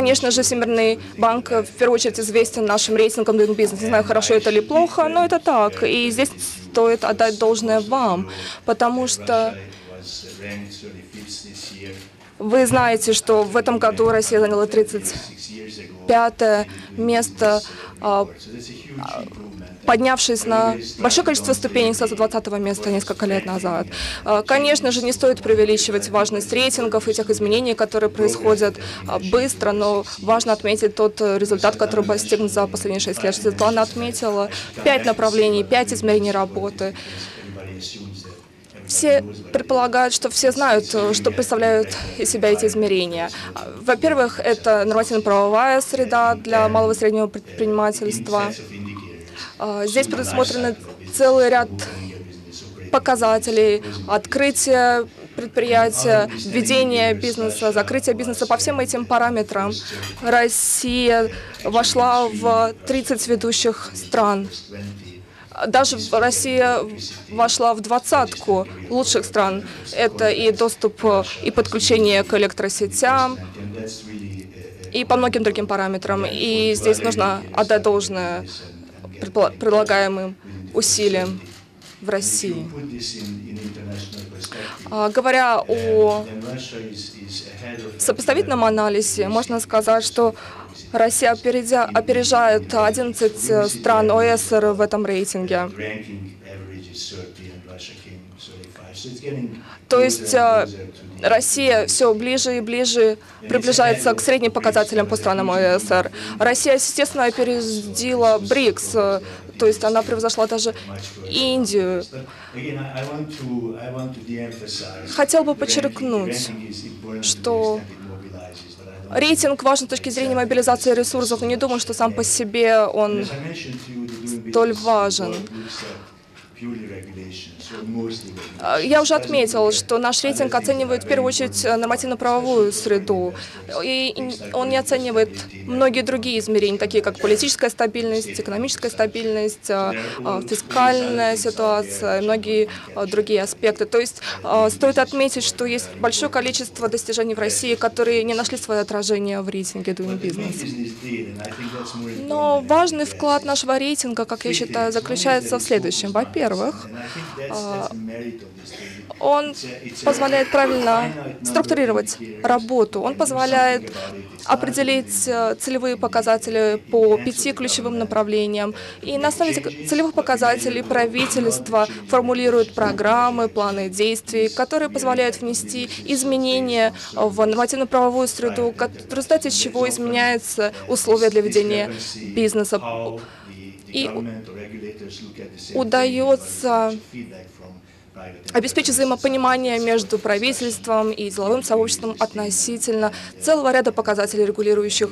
Конечно же, Всемирный банк в первую очередь известен нашим рейтингом Doing Business. Не знаю, хорошо это или плохо, но это так. И здесь стоит отдать должное вам, потому что вы знаете, что в этом году Россия заняла 35 место, а, поднявшись на большое количество ступеней с 20 места несколько лет назад. А, конечно же, не стоит преувеличивать важность рейтингов и тех изменений, которые происходят а, быстро, но важно отметить тот результат, который достигнут за последние шесть лет. Светлана отметила пять направлений, пять измерений работы. Все предполагают, что все знают, что представляют из себя эти измерения. Во-первых, это нормативно-правовая среда для малого и среднего предпринимательства. А, здесь предусмотрены целый ряд показателей, открытие предприятия, введение бизнеса, закрытие бизнеса по всем этим параметрам. Россия вошла в 30 ведущих стран даже Россия вошла в двадцатку лучших стран. Это и доступ, и подключение к электросетям, и по многим другим параметрам. И здесь нужно отдать должное предлагаемым усилиям в России. А, говоря о сопоставительном анализе, можно сказать, что Россия опередя, опережает 11 э, стран ОСР в этом рейтинге. То есть э, Россия все ближе и ближе приближается к средним показателям по странам ОСР. Россия, естественно, опередила БРИКС, то есть она превзошла даже Индию. Хотел бы подчеркнуть, что Рейтинг важен с точки зрения мобилизации ресурсов, но не думаю, что сам по себе он столь важен. А, я уже отметил, что наш рейтинг оценивает в первую очередь нормативно-правовую среду, и он не оценивает многие другие измерения, такие как политическая стабильность, экономическая стабильность, а, а, фискальная ситуация многие другие аспекты. То есть стоит отметить, что есть большое количество достижений в России, которые не нашли свое отражение в рейтинге Doing Business. Но важный вклад нашего рейтинга, как я считаю, заключается в следующем. Во-первых, он позволяет правильно структурировать работу, он позволяет определить э, целевые показатели по пяти ключевым направлениям. И на основе целевых показателей правительство формулирует программы, планы действий, которые позволяют внести изменения в нормативно-правовую среду, в результате чего изменяются условия для ведения бизнеса. И удается обеспечить взаимопонимание между правительством и деловым сообществом относительно целого ряда показателей, регулирующих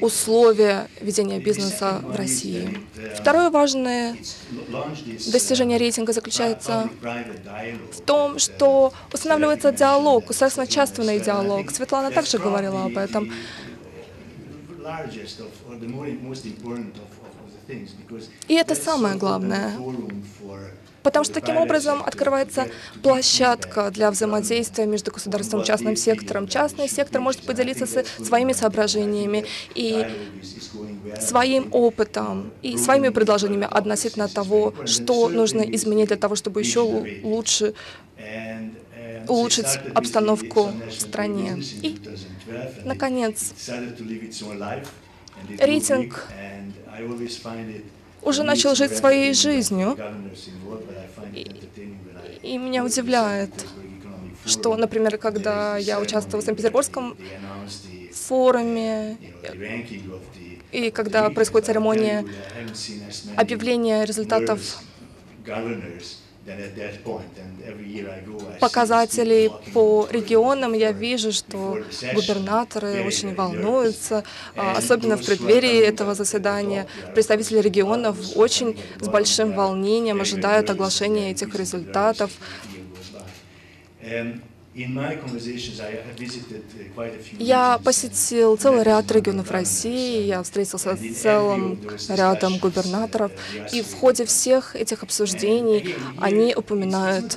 условия ведения бизнеса в России. Второе важное достижение рейтинга заключается в том, что устанавливается диалог, государственно-частный диалог. Светлана также говорила об этом. И это самое главное. Потому что таким образом открывается площадка для взаимодействия между государством и частным сектором. Частный сектор может поделиться своими соображениями и своим опытом и своими предложениями относительно того, что нужно изменить для того, чтобы еще лучше улучшить обстановку в стране. И, наконец, рейтинг уже начал жить своей жизнью. И, и меня удивляет, что, например, когда я участвовала в Санкт-Петербургском форуме, и когда происходит церемония объявления результатов показателей по регионам, я вижу, что губернаторы очень волнуются, а, особенно в преддверии этого заседания. Представители регионов очень с большим волнением ожидают оглашения этих результатов. Я посетил целый ряд регионов России, я встретился с целым рядом губернаторов, и в ходе всех этих обсуждений они упоминают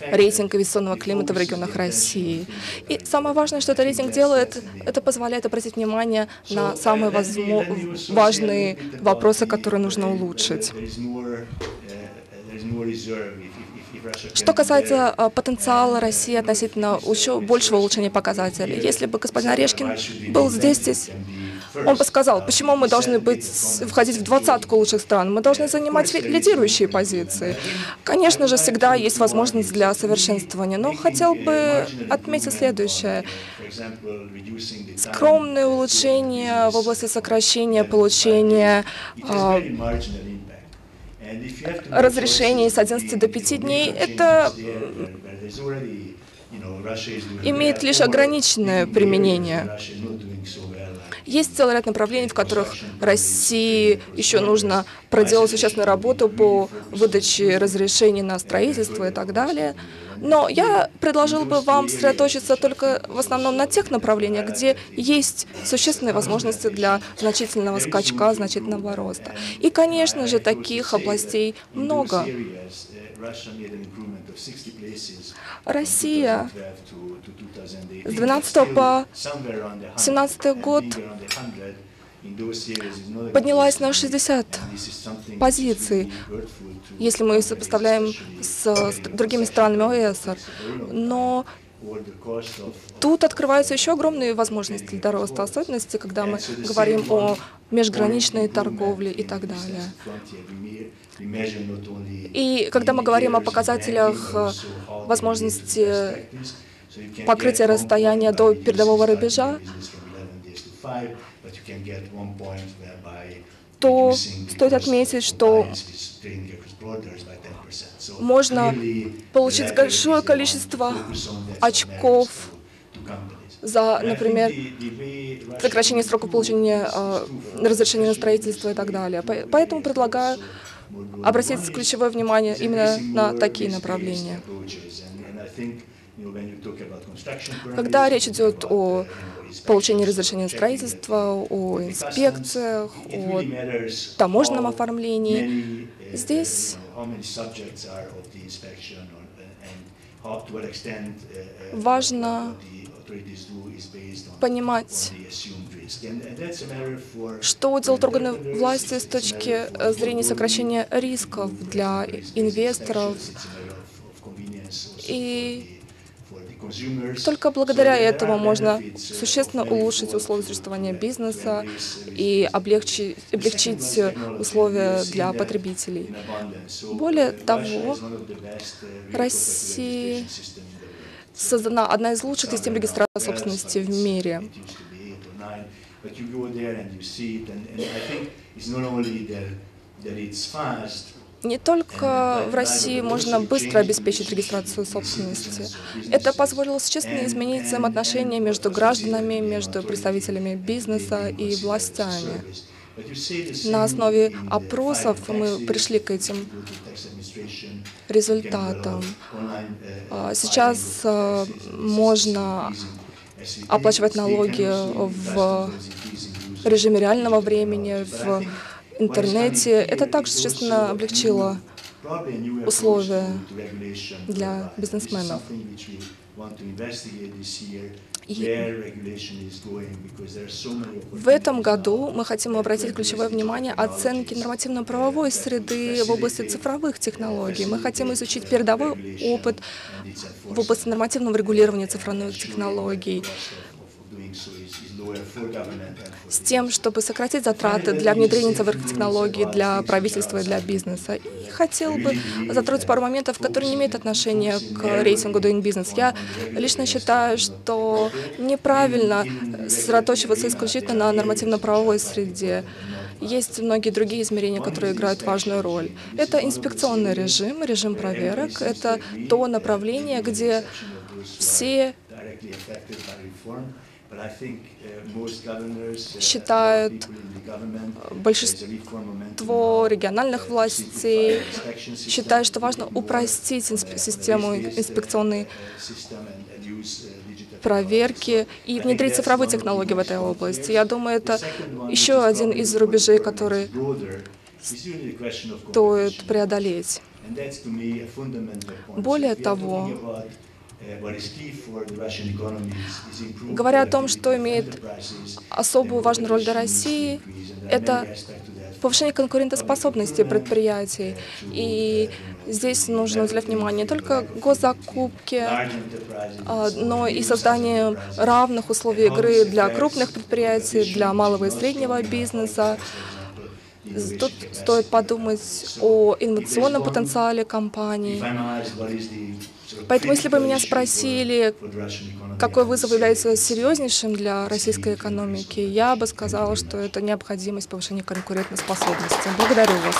рейтинг инвестиционного климата в регионах России. И самое важное, что этот рейтинг делает, это позволяет обратить внимание на самые важные вопросы, которые нужно улучшить. Что касается а, потенциала России относительно еще большего улучшения показателей, если бы господин Орешкин был здесь, здесь он бы сказал, почему мы должны быть, входить в двадцатку лучших стран, мы должны занимать лидирующие позиции. Конечно же, всегда есть возможность для совершенствования, но хотел бы отметить следующее. Скромные улучшения в области сокращения получения э, разрешений с 11 до 5 дней, это имеет лишь ограниченное применение. Есть целый ряд направлений, в которых России еще нужно проделать существенную работу по выдаче разрешений на строительство и так далее. Но я предложил бы вам сосредоточиться только в основном на тех направлениях, где есть существенные возможности для значительного скачка, значительного роста. И, конечно же, таких областей много. Россия с 12 по 17 год поднялась на 60 позиций, если мы сопоставляем с другими странами ОСР. Но Тут открываются еще огромные возможности для роста, особенности, когда мы говорим о межграничной торговле и так далее. И когда мы говорим о показателях э, возможности покрытия расстояния до передового рубежа, то стоит отметить, что можно получить большое количество очков за, например, сокращение срока получения э, разрешения на строительство и так далее. Поэтому предлагаю обратить ключевое внимание именно на такие направления. Когда речь идет о получении разрешения строительства, о инспекциях, о таможенном оформлении. Здесь важно понимать, что делают органы власти с точки зрения сокращения рисков для инвесторов и только благодаря этому можно существенно улучшить условия существования бизнеса и облегчить, облегчить условия для потребителей. Более того, Россия создана одна из лучших систем регистрации собственности в мире. Не только в России можно быстро обеспечить регистрацию собственности. Это позволило существенно изменить взаимоотношения между гражданами, между представителями бизнеса и властями. На основе опросов мы пришли к этим результатам. А, сейчас а, можно оплачивать налоги в режиме реального времени, в интернете. Это также существенно облегчило условия для бизнесменов. И в этом году мы хотим обратить ключевое внимание оценке нормативно-правовой среды в области цифровых технологий. Мы хотим изучить передовой опыт в области нормативного регулирования цифровых технологий, с тем, чтобы сократить затраты для внедрения цифровых технологий для правительства и для бизнеса. И хотел бы затронуть пару моментов, которые не имеют отношения к рейтингу Doing Business. Я лично считаю, что неправильно сосредоточиваться исключительно на нормативно-правовой среде. Есть многие другие измерения, которые играют важную роль. Это инспекционный режим, режим проверок. Это то направление, где все считают большинство региональных властей, считают, что важно упростить систему инспекционной проверки и внедрить цифровые технологии в этой области. Я думаю, это еще один из рубежей, который стоит преодолеть. Более того, говоря о том, что имеет особую важную роль для России, это повышение конкурентоспособности предприятий. И здесь нужно уделять внимание не только госзакупке, а, но и созданию равных условий игры для крупных предприятий, для малого и среднего бизнеса. Тут стоит подумать о инновационном потенциале компаний. Поэтому, если бы меня спросили, какой вызов является серьезнейшим для российской экономики, я бы сказала, что это необходимость повышения конкурентоспособности. Благодарю вас.